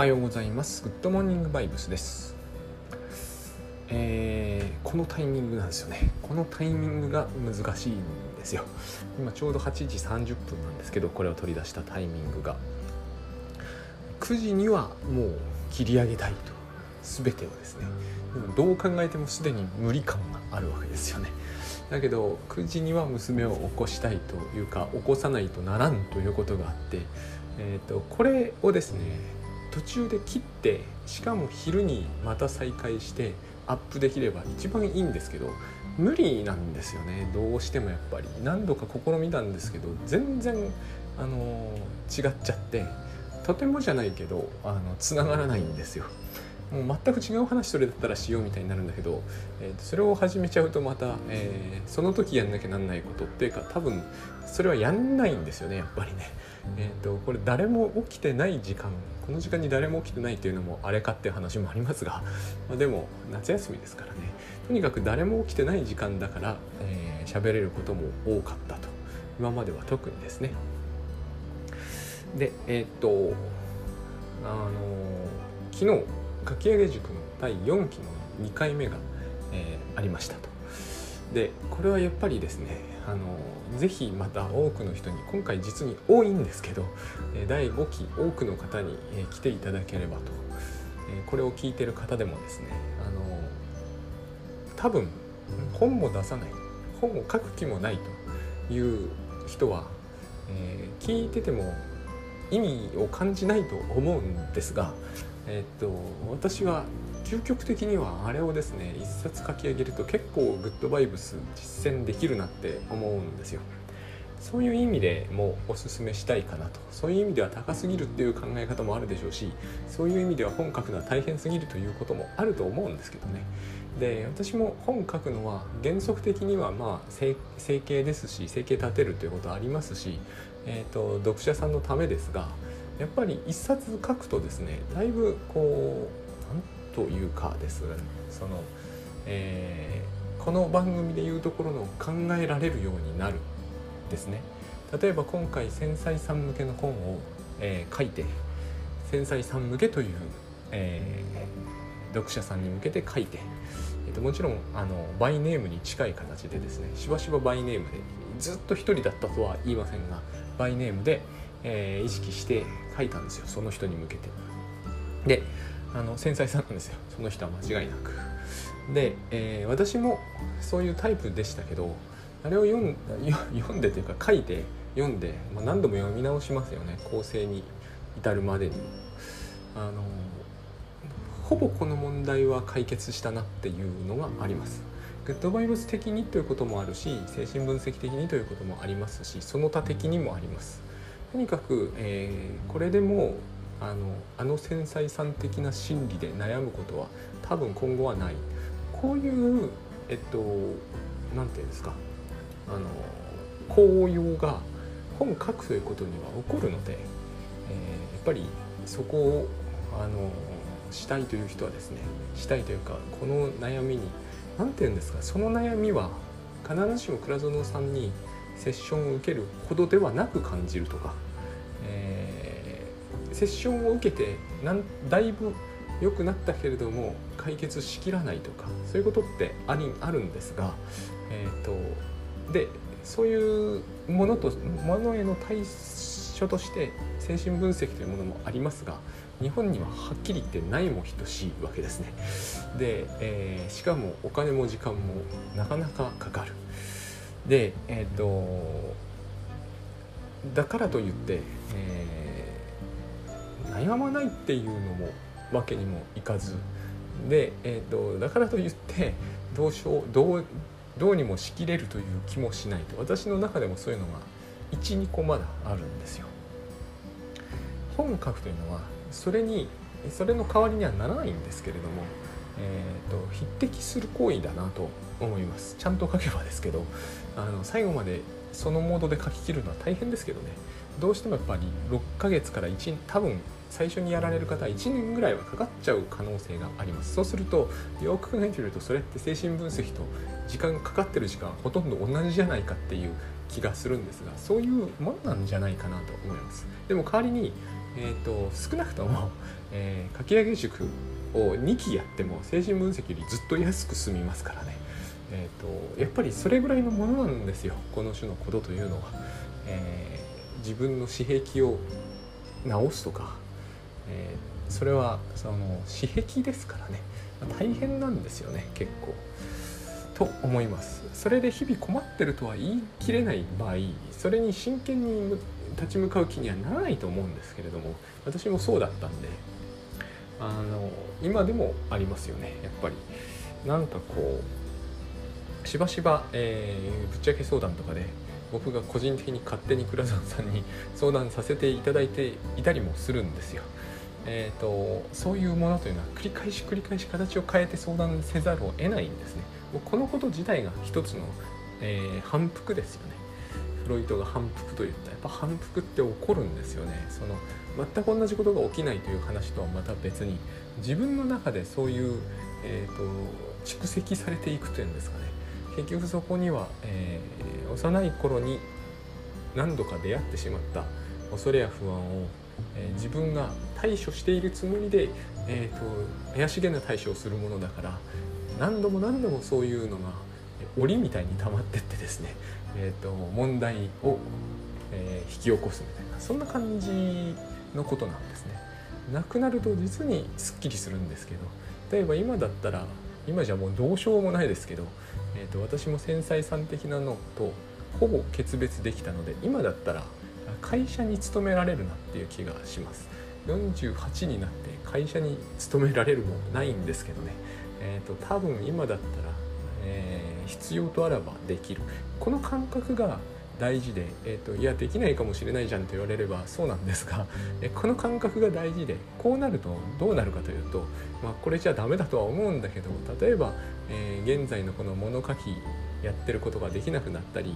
はようございます。グッドモーニングバイブスです。えー、このタイミングなんですよね。このタイミングが難しいんですよ。今ちょうど8時30分なんですけどこれを取り出したタイミングが。9時にはもう切り上げたいと全てをですね。でもどう考えてもすでに無理感があるわけですよね。だけど9時には娘を起こしたいというか起こさないとならんということがあって、えーと、これをですね途中で切ってしかも昼にまた再開してアップできれば一番いいんですけど無理なんですよねどうしてもやっぱり何度か試みたんですけど全然あの違っちゃってとてもじゃないけどあの繋がらないんですよ。もう全く違う話それだったらしようみたいになるんだけど、えー、それを始めちゃうとまた、えー、その時やんなきゃなんないことっていうか多分それはやんないんですよねやっぱりね。えーと、これ誰も起きてない時間この時間に誰も起きてないっていうのもあれかっていう話もありますが、まあ、でも夏休みですからねとにかく誰も起きてない時間だから喋、えー、れることも多かったと今までは特にですね。でえっ、ー、とあの昨日かき上げ塾の第4期の2回目が、えー、ありましたと。でこれはやっぱりですねあのぜひまた多くの人に今回実に多いんですけど第5期多くの方に来ていただければとこれを聞いてる方でもですねあの多分本も出さない本を書く気もないという人は、えー、聞いてても意味を感じないと思うんですがえっと私は究極的にはあれをですね一冊書き上げると結構グッドバイブス実践できるなって思うんですよ。そういう意味でもおすすめしたいかなとそういう意味では高すぎるっていう考え方もあるでしょうしそういう意味では本書くのは大変すぎるということもあると思うんですけどねで私も本書くのは原則的にはまあ整形ですし整形立てるということはありますし、えーと読者さんのためですがやっぱり一冊書くとですねだいぶこうというかです。その、えー、この番組でいうところの考えられるようになるですね。例えば今回繊細さん向けの本を、えー、書いて繊細さん向けという、えー、読者さんに向けて書いて、えーと、もちろんあのバイネームに近い形でですねしばしばバイネームでずっと一人だったとは言いませんがバイネームで、えー、意識して書いたんですよ。その人に向けて。であの繊細さんなんですよ。その人は間違いなく。で、えー、私もそういうタイプでしたけどあれを読ん 読んでというか書いて読んで、まあ、何度も読み直しますよね。構成に至るまでに。あのほぼこの問題は解決したなっていうのがあります。グッドバイブス的にということもあるし精神分析的にということもありますしその他的にもあります。とにかく、えー、これでもあのあの繊細さん的な心理で悩むことは多分今後はない。こういうえっと何て言うんですか。あの効用が本書くということには起こるので、えー、やっぱりそこをあのしたいという人はですねしたいというかこの悩みに何て言うんですかその悩みは必ずしも倉園さんにセッションを受けるほどではなく感じるとか、セッションを受けてなんだいぶ良くなったけれども解決しきらないとかそういうことってありあるんですが、えーと、でそういうものとものへの対処として精神分析というものもありますが日本にははっきり言ってないも等しいわけですね。で、えー、しかもお金も時間もなかなかかかる。でえっ、ー、とだからといって、えー、悩まないっていうのもわけにもいかず。で、えーと、だからといってどうしようどうどうにもしきれるという気もしないと。私の中でもそういうのが12個まだあるんですよ。本を書くというのはそれにそれの代わりにはならないんですけれども、えーと、匹敵する行為だなと思います。ちゃんと書けばですけどあの最後までそのモードで書き切るのは大変ですけどね。どうしてもやっぱり6ヶ月から1多分最初にやられる方は1年ぐらいはかかっちゃう可能性があります。そうするとよく考えてみるとそれって精神分析と時間かかってる時間ほとんど同じじゃないかっていう気がするんですがそういうものなんじゃないかなと思います。でも代わりにえーと、少なくとも、えー、かき上げ塾を2期やっても精神分析よりずっと安く済みますからね、えーと、やっぱりそれぐらいのものなんですよ。この種のことというのは、えー、自分の私癖を直すとか、えー、それはその私癖ですからね大変なんですよね結構。と思いますそれで日々困ってるとは言い切れない場合それに真剣に立ち向かう気にはならないと思うんですけれども私もそうだったんであの今でもありますよねやっぱりなんかこうしばしば、えー、ぶっちゃけ相談とかで僕が個人的に勝手に倉沢さんに相談させていただいていたりもするんですよ。えーと、そういうものというのは繰り返し繰り返し形を変えて相談せざるを得ないんですね。もうこのこと自体が一つの、えー、反復ですよね。フロイトが反復と言ったやっぱ反復って起こるんですよね。その全く同じことが起きないという話とはまた別に自分の中でそういう、えーと、蓄積されていくというんですかね結局そこには、えー、幼い頃に何度か出会ってしまった恐れや不安をえ、自分が対処しているつもりで、えーと、怪しげな対処をするものだから何度も何度もそういうのが檻みたいに溜まってってですね、えーと、問題を、えー、引き起こすみたいなそんな感じのことなんですね。なくなると実にすっきりするんですけど例えば今だったら今じゃもうどうしようもないですけど、えーと私も繊細さん的なのとほぼ決別できたので今だったら会社に勤められるなっていう気がします。48になって会社に勤められるもないんですけどね。えーと、多分今だったら、えー、必要とあらばできる。この感覚が大事で、えーと、いやできないかもしれないじゃんと言われればそうなんですが、えこの感覚が大事でこうなるとどうなるかというと、まあ、これじゃダメだとは思うんだけど例えば、えー、現在のこの物書きやってることができなくなったり、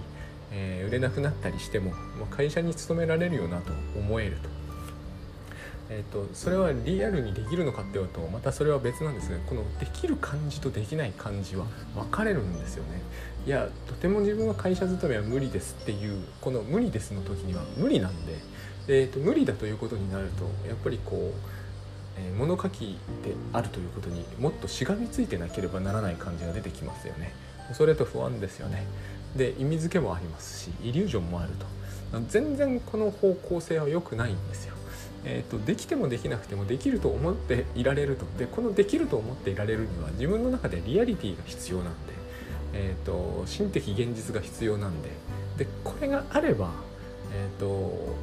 えー、売れなくなったりしても、まあ、会社に勤められるよなと思えると。えーと、それはリアルにできるのかって言うとまたそれは別なんですがこのできる感じとできない感じは分かれるんですよね。いやとても自分は会社勤めは無理ですっていうこの無理ですの時には無理なんで、えーと、無理だということになるとやっぱりこう、え、物書きであるということにもっとしがみついてなければならない感じが出てきますよね。それと不安ですよね。で意味付けもありますしイリュージョンもあると全然この方向性は良くないんですよ。えーと、できてもできなくてもできると思っていられるとでこのできると思っていられるには自分の中でリアリティが必要なんで、えーと、心的現実が必要なんででこれがあれば、えーと、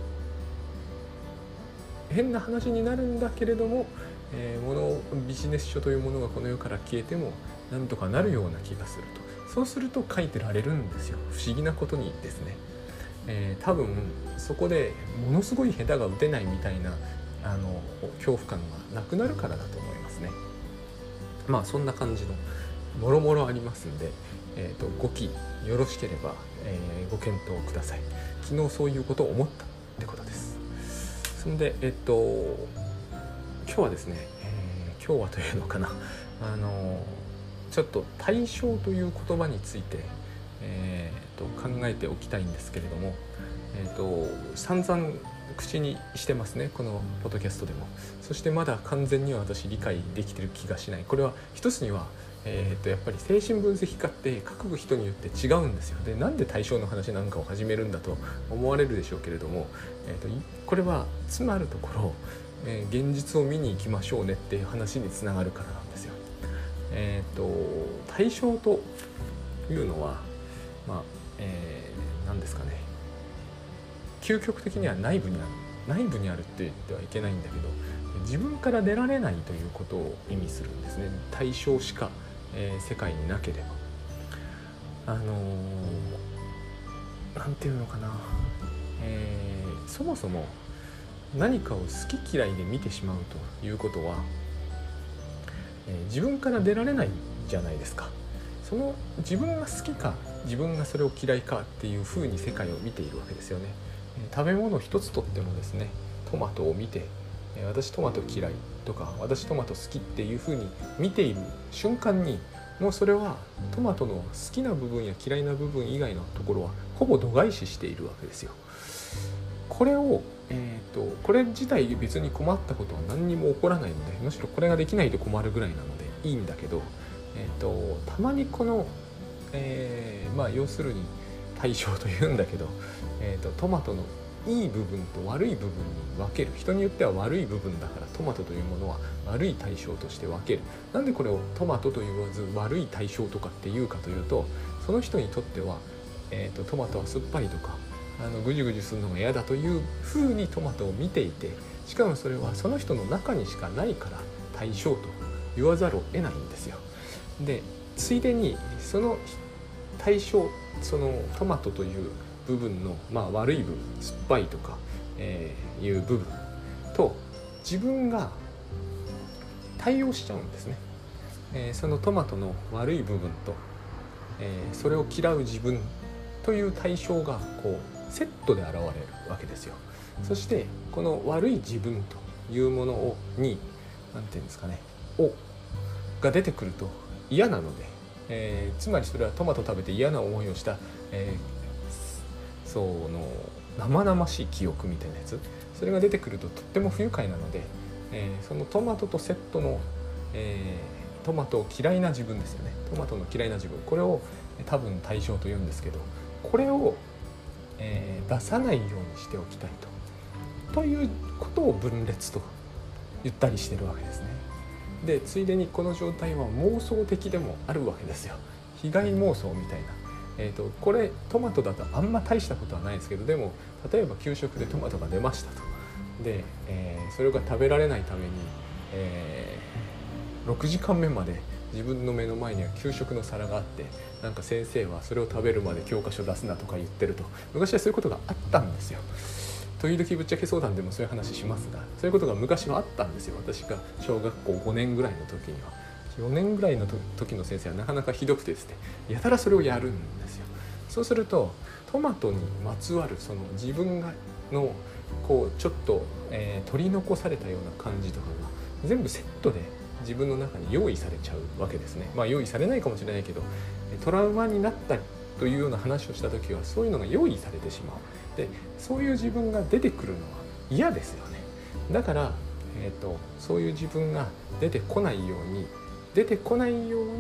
変な話になるんだけれども、えー、ものビジネス書というものがこの世から消えてもなんとかなるような気がすると。そうすると書いてられるんですよ。不思議なことにですね、えー、多分そこでものすごい下手が打てないみたいなあの恐怖感がなくなるからだと思いますね。まあそんな感じのもろもろありますんで、えーと、ご記よろしければ、えー、ご検討ください。昨日そういうことを思ったってことです。そんでえっ、と今日はですね、えー、今日はというのかな。あのちょっと対象という言葉について、えーと、考えておきたいんですけれども、えーと、散々口にしてますねこのポッドキャストでも。そしてまだ完全には私理解できてる気がしない。これは一つには、えーと、やっぱり精神分析家って書く人によって違うんですよ。でなんで対象の話なんかを始めるんだと思われるでしょうけれども、えー、とこれはつまるところ、えー、現実を見に行きましょうねっていう話につながるからえーと、対象というのは、まあえー、何ですかね。究極的には内部にある内部にあるって言ってはいけないんだけど自分から出られないということを意味するんですね。対象しか、えー、世界になければ。あの何、ー、て言うのかな、えー、そもそも何かを好き嫌いで見てしまうということはえ、自分から出られないじゃないですか。その自分が好きか自分がそれを嫌いかっていうふうに世界を見ているわけですよね、え、食べ物一つとってもですねトマトを見て、え、私トマト嫌いとか私トマト好きっていうふうに見ている瞬間にもうそれはトマトの好きな部分や嫌いな部分以外のところはほぼ度外視しているわけですよ。これを、えーと、これ自体別に困ったことは何にも起こらないのでむしろこれができないと困るぐらいなのでいいんだけど、えーと、たまにこの、えー、まあ要するに対象というんだけど、えーと、トマトのいい部分と悪い部分に分ける。人によっては悪い部分だからトマトというものは悪い対象として分ける。なんでこれをトマトと言わず悪い対象とかっていうかというとその人にとっては、えーと、トマトは酸っぱいとかあのぐじゅぐじゅするのが嫌だというふうにトマトを見ていてしかもそれはその人の中にしかないから対象と言わざるを得ないんですよ。でついでにその対象そのトマトという部分の、まあ、悪い部分酸っぱいとか、えー、いう部分と自分が対応しちゃうんですね、えー、そのトマトの悪い部分と、えー、それを嫌う自分という対象がこうセットで現れるわけですよ。そしてこの悪い自分というものをに何て言うんですかねをが出てくると嫌なので、えー、つまりそれはトマト食べて嫌な思いをした、えー、その生々しい記憶みたいなやつそれが出てくるととっても不愉快なので、えー、そのトマトとセットの、えー、トマトを嫌いな自分ですよね。トマトの嫌いな自分。これを多分対象と言うんですけどこれを、えー、出さないようにしておきたいとということを分裂と言ったりしてるわけですね。でついでにこの状態は妄想的でもあるわけですよ。被害妄想みたいな。えーと、これトマトだとあんま大したことはないですけどでも例えば給食でトマトが出ましたとで、えー、それが食べられないために、えー、6時間目まで自分の目の前には給食の皿があってなんか先生はそれを食べるまで教科書出すなとか言ってると昔はそういうことがあったんですよ。時々ぶっちゃけ相談でもそういう話しますがそういうことが昔はあったんですよ。私が小学校5年ぐらいの時には。4年ぐらいの時の先生はなかなかひどくてですねやたらそれをやるんですよ。そうするとトマトにまつわるその自分がのこうちょっと、えー、取り残されたような感じとかが全部セットで自分の中に用意されちゃうわけですね。まあ用意されないかもしれないけどトラウマになったというような話をした時はそういうのが用意されてしまう。でそういう自分が出てくるのは嫌ですよね。だから、えーと、そういう自分が出てこないように出てこないように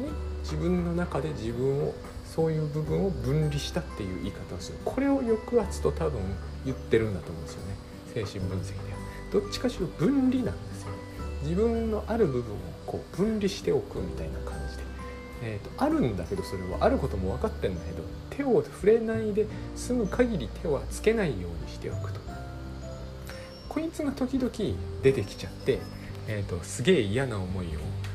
自分の中で自分をそういう部分を分離したっていう言い方をする。これを抑圧と多分言ってるんだと思うんですよね。精神分析では。どっちかしら分離なんですよ自分のある部分をこう分離しておくみたいな感じで。えーと、あるんだけどそれはあることも分かってんだけど手を触れないで済む限り手はつけないようにしておくと。こいつが時々出てきちゃって、えーと、すげえ嫌な思いを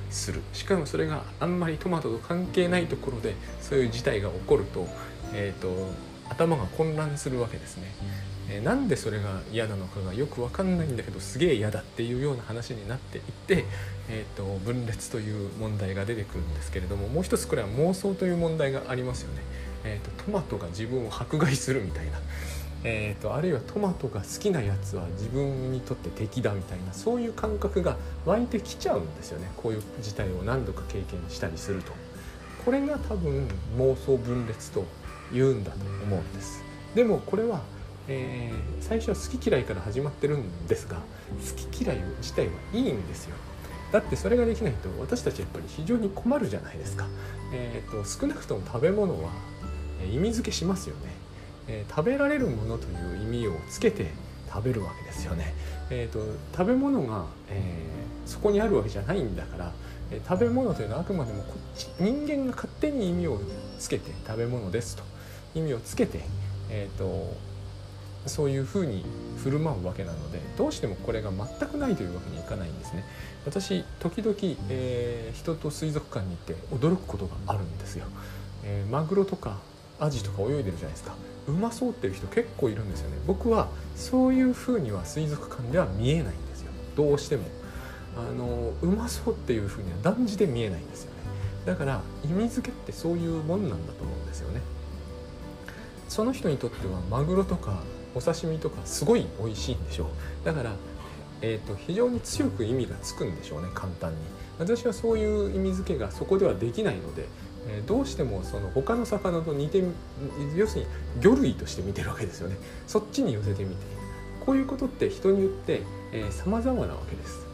する。しかもそれがあんまりトマトと関係ないところでそういう事態が起こると,、えーと頭が混乱するわけですね。え、なんでそれが嫌なのかがよく分かんないんだけどすげえ嫌だっていうような話になっていって、えーと、分裂という問題が出てくるんですけれどももう一つこれは妄想という問題がありますよね。えーと、トマトが自分を迫害するみたいな。えーと、あるいはトマトが好きなやつは自分にとって敵だみたいなそういう感覚が湧いてきちゃうんですよねこういう事態を何度か経験したりするとこれが多分妄想分裂と言うんだと思うんですでもこれはえー、最初は好き嫌いから始まってるんですが好き嫌い自体はいいんですよ。だってそれができないと私たちやっぱり非常に困るじゃないですか、えーと、少なくとも食べ物は意味付けしますよね、えー、食べられるものという意味をつけて食べるわけですよね、えーと、食べ物が、えー、そこにあるわけじゃないんだから、え、食べ物というのはあくまでもこっち人間が勝手に意味をつけて食べ物ですと。意味をつけて、えーとそういうふうに振る舞うわけなのでどうしてもこれが全くないというわけにいかないんですね。私時々、えー、人と水族館に行って驚くことがあるんですよ、えー、マグロとかアジとか泳いでるじゃないですか。うまそうっていう人結構いるんですよね。僕はそういうふうには水族館では見えないんですよ。どうしても。あのうまそうっていうふうには断じて見えないんですよね。だから意味付けってそういうもんなんだと思うんですよね。その人にとってはマグロとかお刺身とかすごい美味しいんでしょう。だから、えーと、非常に強く意味がつくんでしょうね簡単に。私はそういう意味付けがそこではできないので、えー、どうしてもその他の魚と似て要するに魚類として見てるわけですよね。そっちに寄せてみて。こういうことって人によってさまざまなわけです。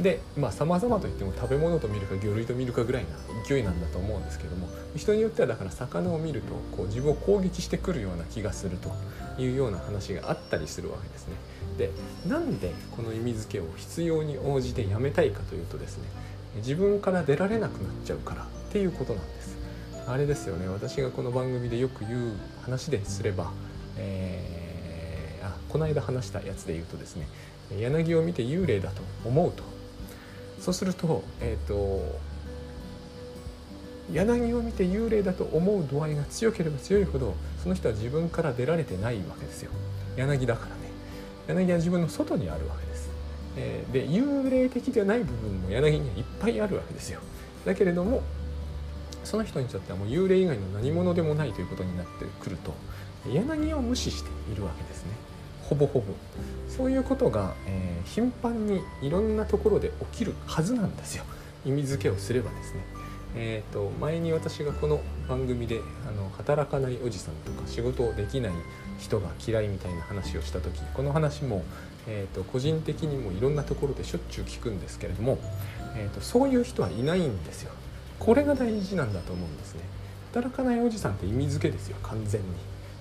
でまあ様々といっても食べ物と見るか魚類と見るかぐらいな勢いなんだと思うんですけども人によってはだから魚を見るとこう自分を攻撃してくるような気がするというような話があったりするわけですね。でなんでこの意味付けを必要に応じてやめたいかというとですね自分から出られなくなっちゃうからっていうことなんです。あれですよね私がこの番組でよく言う話ですれば、えー、あこの間話したやつで言うとですね柳を見て幽霊だと思うとそうすると,、えーと、柳を見て幽霊だと思う度合いが強ければ強いほどその人は自分から出られてないわけですよ。柳だからね。柳は自分の外にあるわけです、えー、で幽霊的ではない部分も柳にはいっぱいあるわけですよ。だけれどもその人にとってはもう幽霊以外の何者でもないということになってくると柳を無視しているわけですね。ほぼほぼ。そういうことが、えー、頻繁にいろんなところで起きるはずなんですよ。意味付けをすればですね。えーと、前に私がこの番組であの働かないおじさんとか仕事をできない人が嫌いみたいな話をした時この話も、えーと、個人的にもいろんなところでしょっちゅう聞くんですけれども、えーとそういう人はいないんですよ。これが大事なんだと思うんですね。働かないおじさんって意味付けですよ完全に。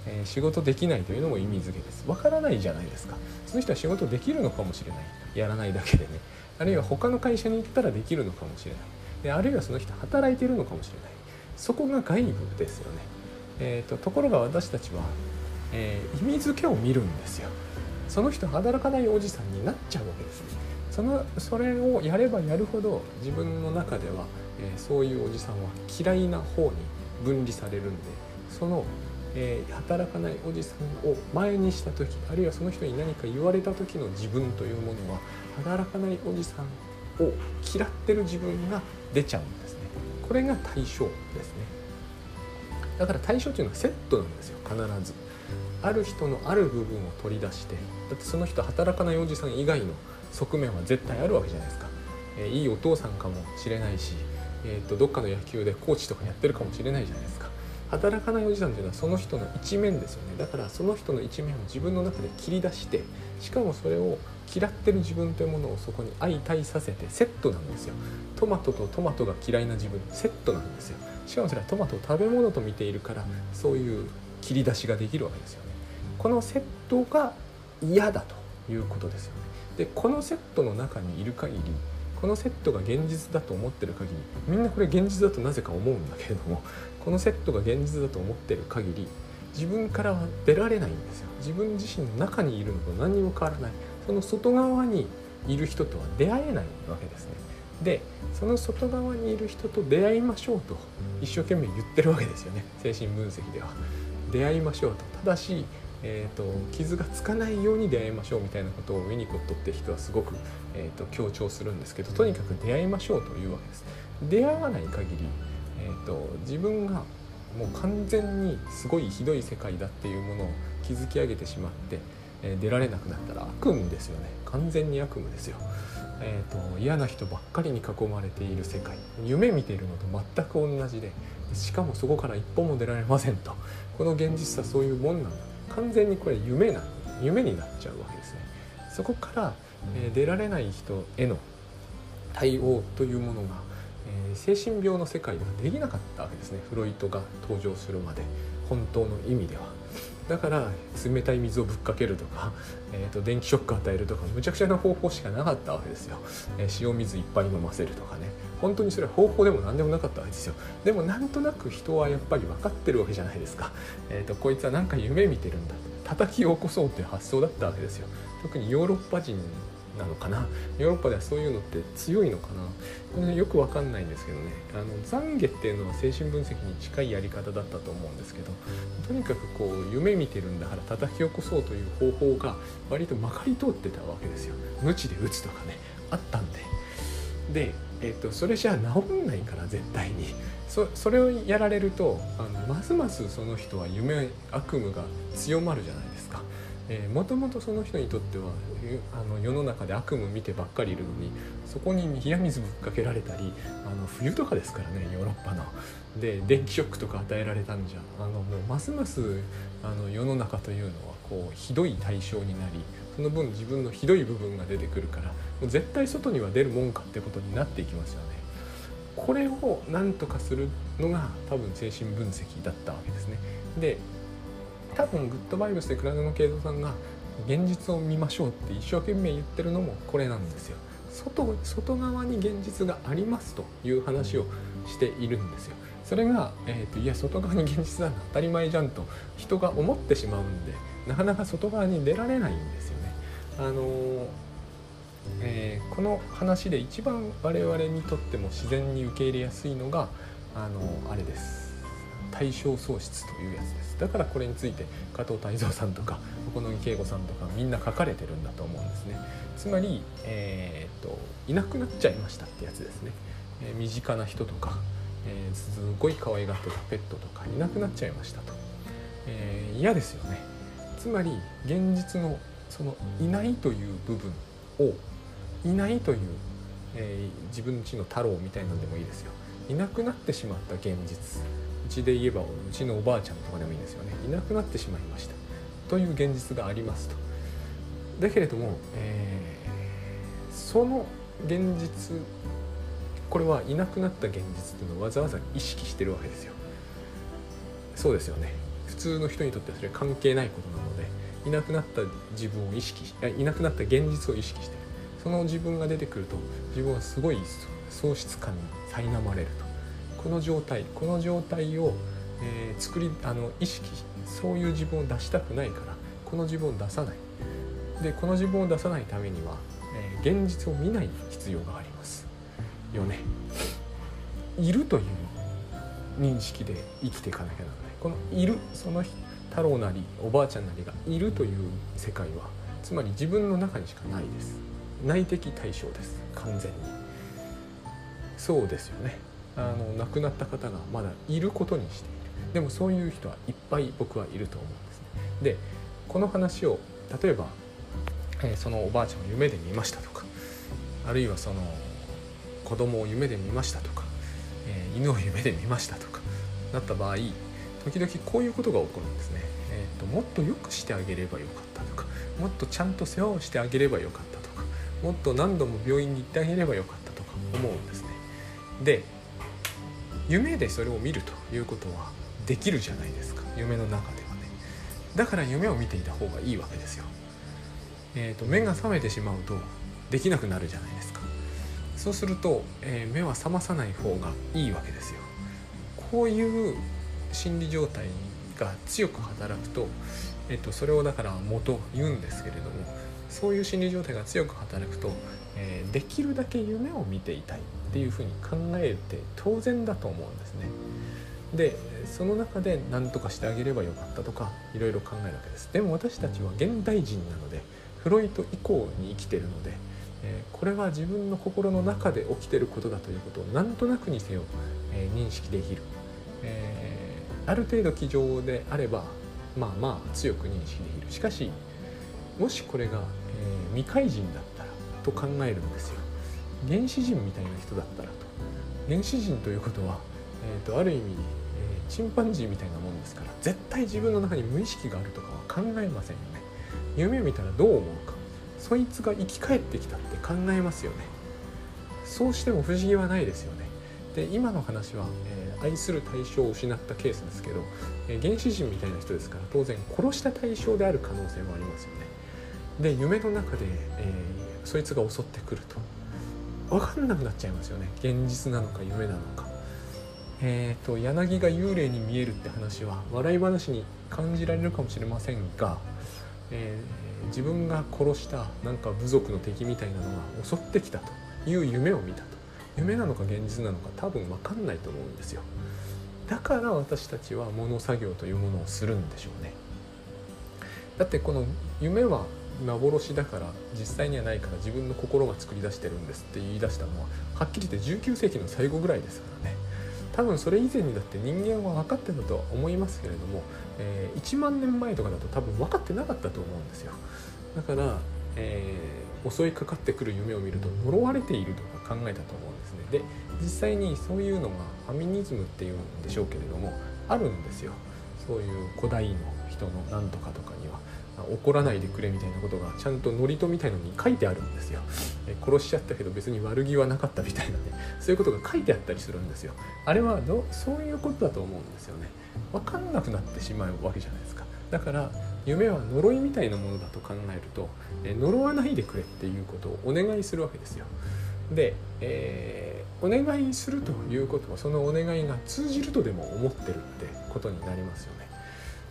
えー、仕事できないというのも意味付けです。わからないじゃないですか。その人は仕事できるのかもしれない。やらないだけでね。あるいは他の会社に行ったらできるのかもしれない。であるいはその人働いてるのかもしれない。そこが外部ですよね、えーと、ところが私たちは、えー、意味付けを見るんですよ。その人働かないおじさんになっちゃうわけですそのそれをやればやるほど自分の中では、えー、そういうおじさんは嫌いな方に分離されるんでそのえー、働かないおじさんを前にした時あるいはその人に何か言われた時の自分というものは働かないおじさんを嫌ってる自分が出ちゃうんですね。これが対象ですね。だから対象というのはセットなんですよ必ずある人のある部分を取り出してだってその人働かないおじさん以外の側面は絶対あるわけじゃないですか、えー、いいお父さんかもしれないし、えーとどっかの野球でコーチとかやってるかもしれないじゃないですか。働かないおじさんというのはその人の一面ですよね。だからその人の一面を自分の中で切り出してしかもそれを嫌ってる自分というものをそこに相対させてセットなんですよ。トマトとトマトが嫌いな自分セットなんですよ。しかもそれはトマトを食べ物と見ているからそういう切り出しができるわけですよね。このセットが嫌だということですよね。でこのセットの中にいる限りこのセットが現実だと思ってる限りみんなこれ現実だとなぜか思うんだけれどもこのセットが現実だと思ってる限り自分からは出られないんですよ。自分自身の中にいるのと何にも変わらない。その外側にいる人とは出会えないわけですね。でその外側にいる人と出会いましょうと一生懸命言ってるわけですよね。精神分析では。出会いましょうと。ただしえーと、傷がつかないように出会いましょうみたいなことをウィニコットって人はすごく、えーと、強調するんですけどとにかく出会いましょうというわけです。出会わない限り、えーと、自分がもう完全にすごいひどい世界だっていうものを築き上げてしまって、えー、出られなくなったら悪夢ですよね。完全に悪夢ですよ、えー、と嫌な人ばっかりに囲まれている世界。夢見ているのと全く同じでしかもそこから一歩も出られませんと。この現実はそういうもんなんだ。完全にこれ夢な夢になっちゃうわけですね。そこから、えー、出られない人への対応というものが、えー、精神病の世界ではできなかったわけですね。フロイトが登場するまで。本当の意味では。だから冷たい水をぶっかけるとか、えーと、電気ショックを与えるとかむちゃくちゃな方法しかなかったわけですよ、えー、塩水いっぱい飲ませるとかね。本当にそれは方法でも何でもなかったわけですよ。でもなんとなく人はやっぱり分かってるわけじゃないですか、えーと、こいつは何か夢見てるんだ。叩き起こそうっていう発想だったわけですよ。特にヨーロッパ人なのかな？ヨーロッパではそういうのって強いのかな？これ、よくわかんないんですけどね。あの懺悔っていうのは精神分析に近いやり方だったと思うんですけどとにかくこう夢見てるんだから叩き起こそうという方法が割とまかり通ってたわけですよ。無知で打つとかねあったんで。で、えーと、それじゃあ治んないから絶対に。そそれをやられるとあのますますその人は夢悪夢が強まるじゃないですか。えー、もともとその人にとってはあの世の中で悪夢見てばっかりいるのにそこに冷や水ぶっかけられたりあの冬とかですからねヨーロッパの。で電気ショックとか与えられたんじゃあのもうますますあの世の中というのはこうひどい対象になりその分自分のひどい部分が出てくるからもう絶対外には出るもんかってことになっていきますよね。これを何とかするのが多分精神分析だったわけですね。で多分グッドバイブスで倉野慶三さんが現実を見ましょうって一生懸命言ってるのもこれなんですよ。外外側に現実がありますという話をしているんですよ。それが、えーと、いや外側に現実なんだ当たり前じゃんと人が思ってしまうんでなかなか外側に出られないんですよね。あのー、えー、この話で一番我々にとっても自然に受け入れやすいのがあのー、あれです。対象喪失というやつです。だからこれについて加藤泰造さんとか小野木恵子さんとかみんな書かれてるんだと思うんですね。つまり、えー、っといなくなっちゃいましたってやつですね、え身近な人とかえー、すごい可愛がってたペットとかいなくなっちゃいましたと、え、嫌ですよね。つまり現実のそのいないという部分をいないという、え、自分ちの太郎みたいなんでもいいですよ。いなくなってしまった現実。うちで言えばうちのおばあちゃんとかでもいいんですよね。いなくなってしまいました。という現実がありますと。だけれども、えー、その現実これはいなくなった現実っていうのをわざわざ意識してるわけですよ。そうですよね。普通の人にとってはそれは関係ないことなのでいなくなった自分を意識しいなくなった現実を意識してる。その自分が出てくると自分はすごい喪失感に苛まれると。この状態この状態を、えー、作りあの意識そういう自分を出したくないからこの自分を出さない。でこの自分を出さないためには、えー、現実を見ない必要があります。よね。いるという認識で生きていかなきゃならない。このいるその太郎なりおばあちゃんなりがいるという世界はつまり自分の中にしかないです。内的対象です。完全に。そうですよね。あの亡くなった方がまだいることにしている。でもそういう人はいっぱい僕はいると思うんですね。でこの話を例えば、えー、そのおばあちゃんを夢で見ましたとかあるいはその子供を夢で見ましたとか、えー、犬を夢で見ましたとかなった場合時々こういうことが起こるんですね、えーと、もっと良くしてあげればよかったとかもっとちゃんと世話をしてあげればよかったとかもっと何度も病院に行ってあげればよかったとか思うんですね。で夢でそれを見るということはできるじゃないですか。夢の中ではね。だから夢を見ていた方がいいわけですよ。えーと目が覚めてしまうとできなくなるじゃないですか。そうすると、えー、目は覚まさない方がいいわけですよ。こういう心理状態が強く働くと、えっと、それをだから元言うんですけれどもそういう心理状態が強く働くと、えー、できるだけ夢を見ていたいっていうふうに考えて当然だと思うんですね。でその中で何とかしてあげればよかったとかいろいろ考えるわけです。でも私たちは現代人なのでフロイト以降に生きてるのでえこれは自分の心の中で起きてることだということをなんとなくにせよ、え認識できる、えー、ある程度机上であればまあまあ強く認識できる。しかしもしこれが、え、未開人だっと考えるんですよ。原始人みたいな人だったらと。原始人ということは、えーと、ある意味、えー、チンパンジーみたいなもんですから絶対自分の中に無意識があるとかは考えませんよね。夢を見たらどう思うか。そいつが生き返ってきたって考えますよね。そうしても不思議はないですよね。で今の話は、えー、愛する対象を失ったケースですけど、えー、原始人みたいな人ですから当然殺した対象である可能性もありますよね。で夢の中で、えー、そいつが襲ってくると。分かんなくなっちゃいますよね。現実なのか夢なのか。えーと、と柳が幽霊に見えるって話は笑い話に感じられるかもしれませんが、えー自分が殺したなんか部族の敵みたいなのが襲ってきたという夢を見たと。夢なのか現実なのか多分分かんないと思うんですよ。だから私たちは物作業というものをするんでしょうね。だってこの夢は幻だから実際にはないから自分の心が作り出してるんですって言い出したのははっきり言って19世紀の最後ぐらいですからね。多分それ以前にだって人間は分かってたとは思いますけれども、えー、1万年前とかだと多分分かってなかったと思うんですよ。だから、えー、襲いかかってくる夢を見ると呪われているとか考えたと思うんですね。で実際にそういうのがファミニズムっていうんでしょうけれどもあるんですよ。そういう古代の人のなんとかとかには。怒らないでくれみたいなことがちゃんと祝詞みたいのに書いてあるんですよ、殺しちゃったけど別に悪気はなかったみたいなね。そういうことが書いてあったりするんですよ。あれはどそういうことだと思うんですよね。分かんなくなってしまうわけじゃないですか。だから夢は呪いみたいなものだと考えると、呪わないでくれっていうことをお願いするわけですよ。で、えー、お願いするということはそのお願いが通じるとでも思ってるってことになりますよね。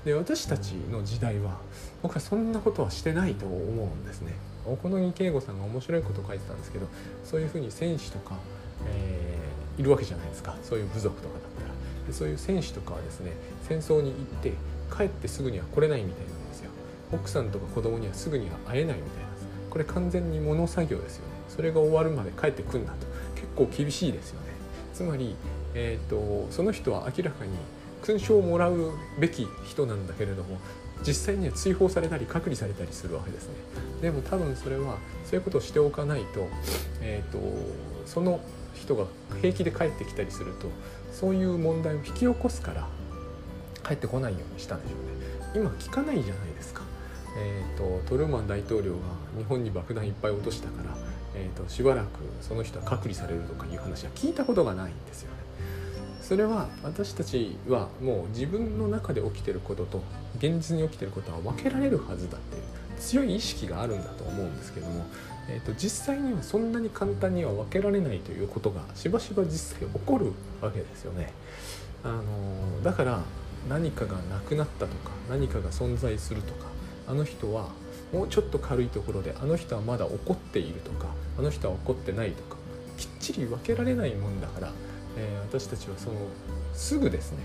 で私たちの時代は僕はそんなことはしてないと思うんですね。小此木圭吾さんが面白いことを書いてたんですけどそういうふうに戦士とか、えー、いるわけじゃないですか。そういう部族とかだったら。でそういう戦士とかはですね戦争に行って帰ってすぐには来れないみたいなんですよ。奥さんとか子供にはすぐには会えないみたいなんです。これ完全に物作業ですよね。それが終わるまで帰ってくんなと。結構厳しいですよね。つまり、えーとその人は明らかに勲章をもらうべき人なんだけれども実際には追放されたり隔離されたりするわけですね。でも多分それはそういうことをしておかないと,、えーと、その人が平気で帰ってきたりするとそういう問題を引き起こすから帰ってこないようにしたんでしょうね。今聞かないじゃないですか、えーと、トルーマン大統領が日本に爆弾いっぱい落としたから、えーとしばらくその人は隔離されるとかいう話は聞いたことがないんですよね。それは私たちはもう自分の中で起きてることと現実に起きてることは分けられるはずだっていう強い意識があるんだと思うんですけども、えーと、実際にはそんなに簡単には分けられないということがしばしば実際起こるわけですよね。あのだから何かがなくなったとか何かが存在するとかあの人はもうちょっと軽いところであの人はまだ怒っているとかあの人は怒ってないとかきっちり分けられないもんだからえー、私たちはそのすぐですね、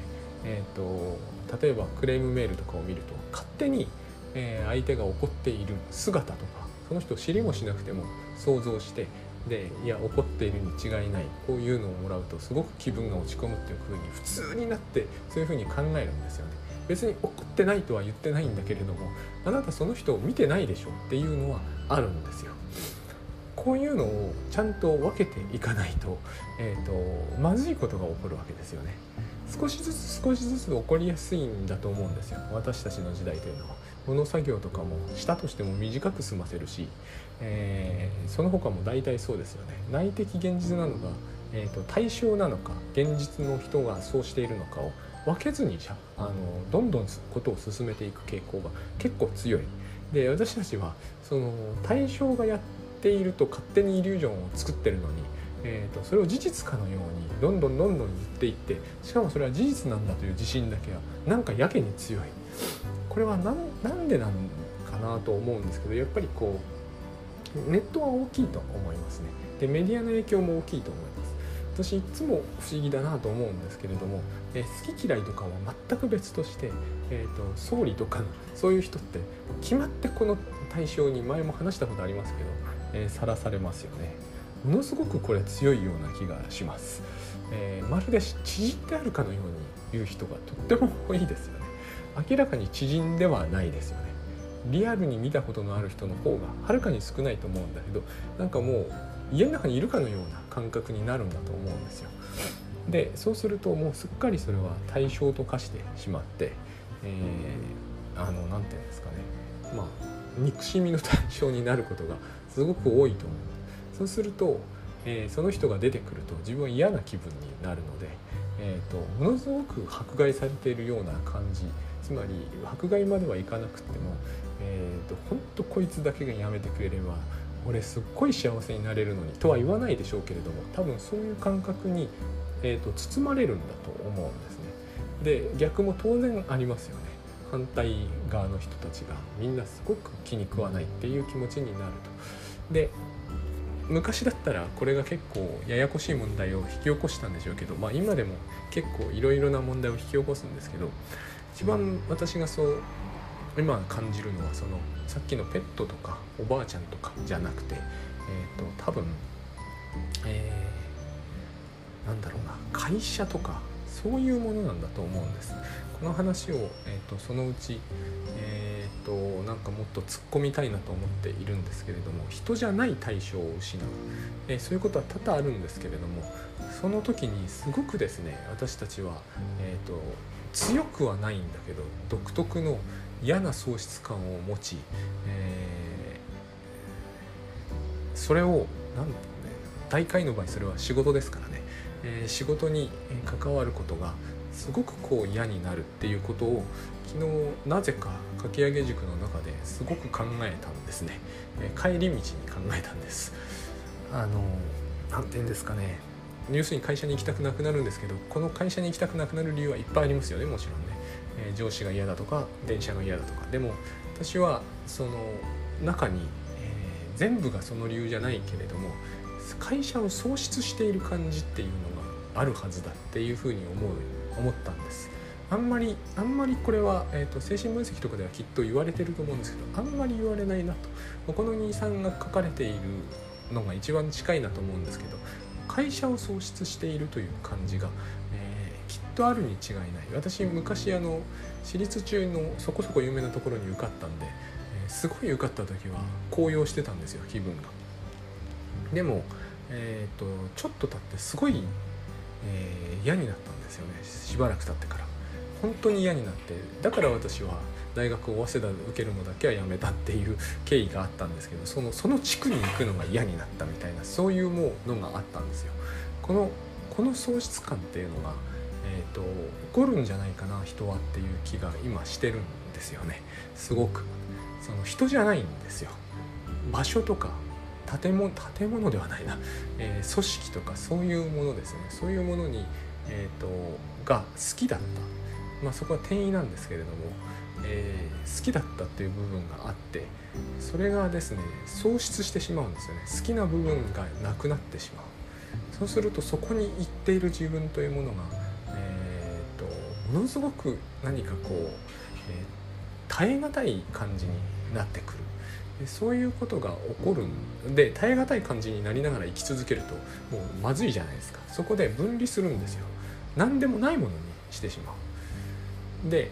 えーと、例えばクレームメールとかを見ると勝手に、えー、相手が怒っている姿とかその人を知りもしなくても想像してでいや怒っているに違いないこういうのをもらうとすごく気分が落ち込むっていうふうに普通になってそういうふうに考えるんですよね。別に怒ってないとは言ってないんだけれどもあなたその人を見てないでしょっていうのはあるんですよ。こういうのをちゃんと分けていかないと,、えーと、まずいことが起こるわけですよね。少しずつ少しずつ起こりやすいんだと思うんですよ。私たちの時代というのは。物作業とかもしたとしても短く済ませるし、えー、その他も大体そうですよね。内的現実なのか、えーと、対象なのか現実の人がそうしているのかを分けずにあのどんどんことを進めていく傾向が結構強い。で私たちはその対象がやってていると勝手にイリュージョンを作ってるのに、えーと、それを事実かのようにどんどんどんどん言っていってしかもそれは事実なんだという自信だけはなんかやけに強い。これは何でなんかなと思うんですけどやっぱりこうネットは大きいと思いますね。でメディアの影響も大きいと思います。私いつも不思議だなと思うんですけれども、え好き嫌いとかは全く別として、えーと総理とかそういう人って決まってこの対象に前も話したことありますけど、えー、されますよね。ものすごくこれ強いような気がします、えー、まるで縮んであるかのように言う人がとっても多いですよね。明らかに縮んではないですよね。リアルに見たことのある人の方がはるかに少ないと思うんだけどなんかもう家の中にいるかのような感覚になるんだと思うんですよ。でそうするともうすっかりそれは対象と化してしまって、えー、あの何て言うんですかね。まあ憎しみの対象になることがすごく多いと思うそうすると、えー、その人が出てくると自分は嫌な気分になるので、えーと、ものすごく迫害されているような感じつまり迫害まではいかなくても、えーと、と本当こいつだけがやめてくれれば俺すっごい幸せになれるのにとは言わないでしょうけれども多分そういう感覚に、えーと包まれるんだと思うんですね。で逆も当然ありますよね。反対側の人たちがみんなすごく気に食わないっていう気持ちになると。で昔だったらこれが結構ややこしい問題を引き起こしたんでしょうけど、まあ、今でも結構いろいろな問題を引き起こすんですけど一番私がそう今感じるのはそのさっきのペットとかおばあちゃんとかじゃなくて、えーと、多分、えー、なんだろうな会社とかそういうものなんだと思うんです。この話を、えーと、そのうち、えーと、なんかもっと突っ込みたいなと思っているんですけれども人じゃない対象を失う、えー、そういうことは多々あるんですけれどもその時にすごくですね私たちは、えーと、強くはないんだけど独特の、嫌な喪失感を持ち、えー、それを何て言うね大会の場合それは仕事ですからね、えー、仕事に関わることがすごくこう嫌になるっていうことを昨日なぜかかき上げ塾の中ですごく考えたんですね、えー、帰り道に考えたんです。あの何て言うんですかね。要するに会社に行きたくなくなるんですけどこの会社に行きたくなくなる理由はいっぱいありますよねもちろんね、えー、上司が嫌だとか電車が嫌だとか。でも私はその中に、えー、全部がその理由じゃないけれども会社を喪失している感じっていうのあるはずだっていうふうに思う思ったんです。あんまりあんまりこれは、えーと、精神分析とかではきっと言われてると思うんですけどあんまり言われないなと。この23が書かれているのが一番近いなと思うんですけど会社を創出しているという感じが、えー、きっとあるに違いない。私昔あの私立中のそこそこ有名なところに受かったんで、えー、すごい受かった時は高揚してたんですよ気分が。でも、えーと、ちょっと経ってすごい、えー、嫌になったんですよね。しばらく経ってから。本当に嫌になって。だから私は大学を早稲田で受けるのだけはやめたっていう経緯があったんですけどそのその地区に行くのが嫌になったみたいなそういうもうのがあったんですよ。このこの喪失感っていうのが、えーと、起こるんじゃないかな人はっていう気が今してるんですよね。すごく。その人じゃないんですよ。場所とか建物建物ではないな、えー、組織とかそういうものですね。そういうものに、えーとが好きだった。まあそこは転移なんですけれどもえー、好きだったっていう部分があってそれがですね喪失してしまうんですよね。好きな部分がなくなってしまう。そうするとそこに行っている自分というものが、えーと、ものすごく何かこう、えー、耐え難い感じになってくる。でそういうことが起こるんで耐え難い感じになりながら生き続けるともうまずいじゃないですか。そこで分離するんですよ。何でもないものにしてしまう。で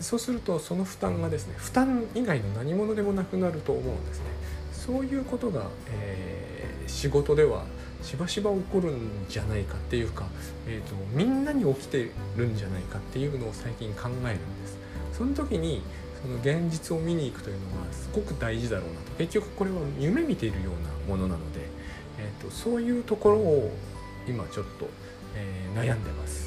そうするとその負担がですね負担以外の何物でもなくなると思うんですね。そういうことが、えー、仕事ではしばしば起こるんじゃないかっていうか、えーと、みんなに起きてるんじゃないかっていうのを最近考えるんです。その時にその現実を見に行くというのがすごく大事だろうなと。結局これは夢見ているようなものなので、えーと、とそういうところを今ちょっと、えー、悩んでます。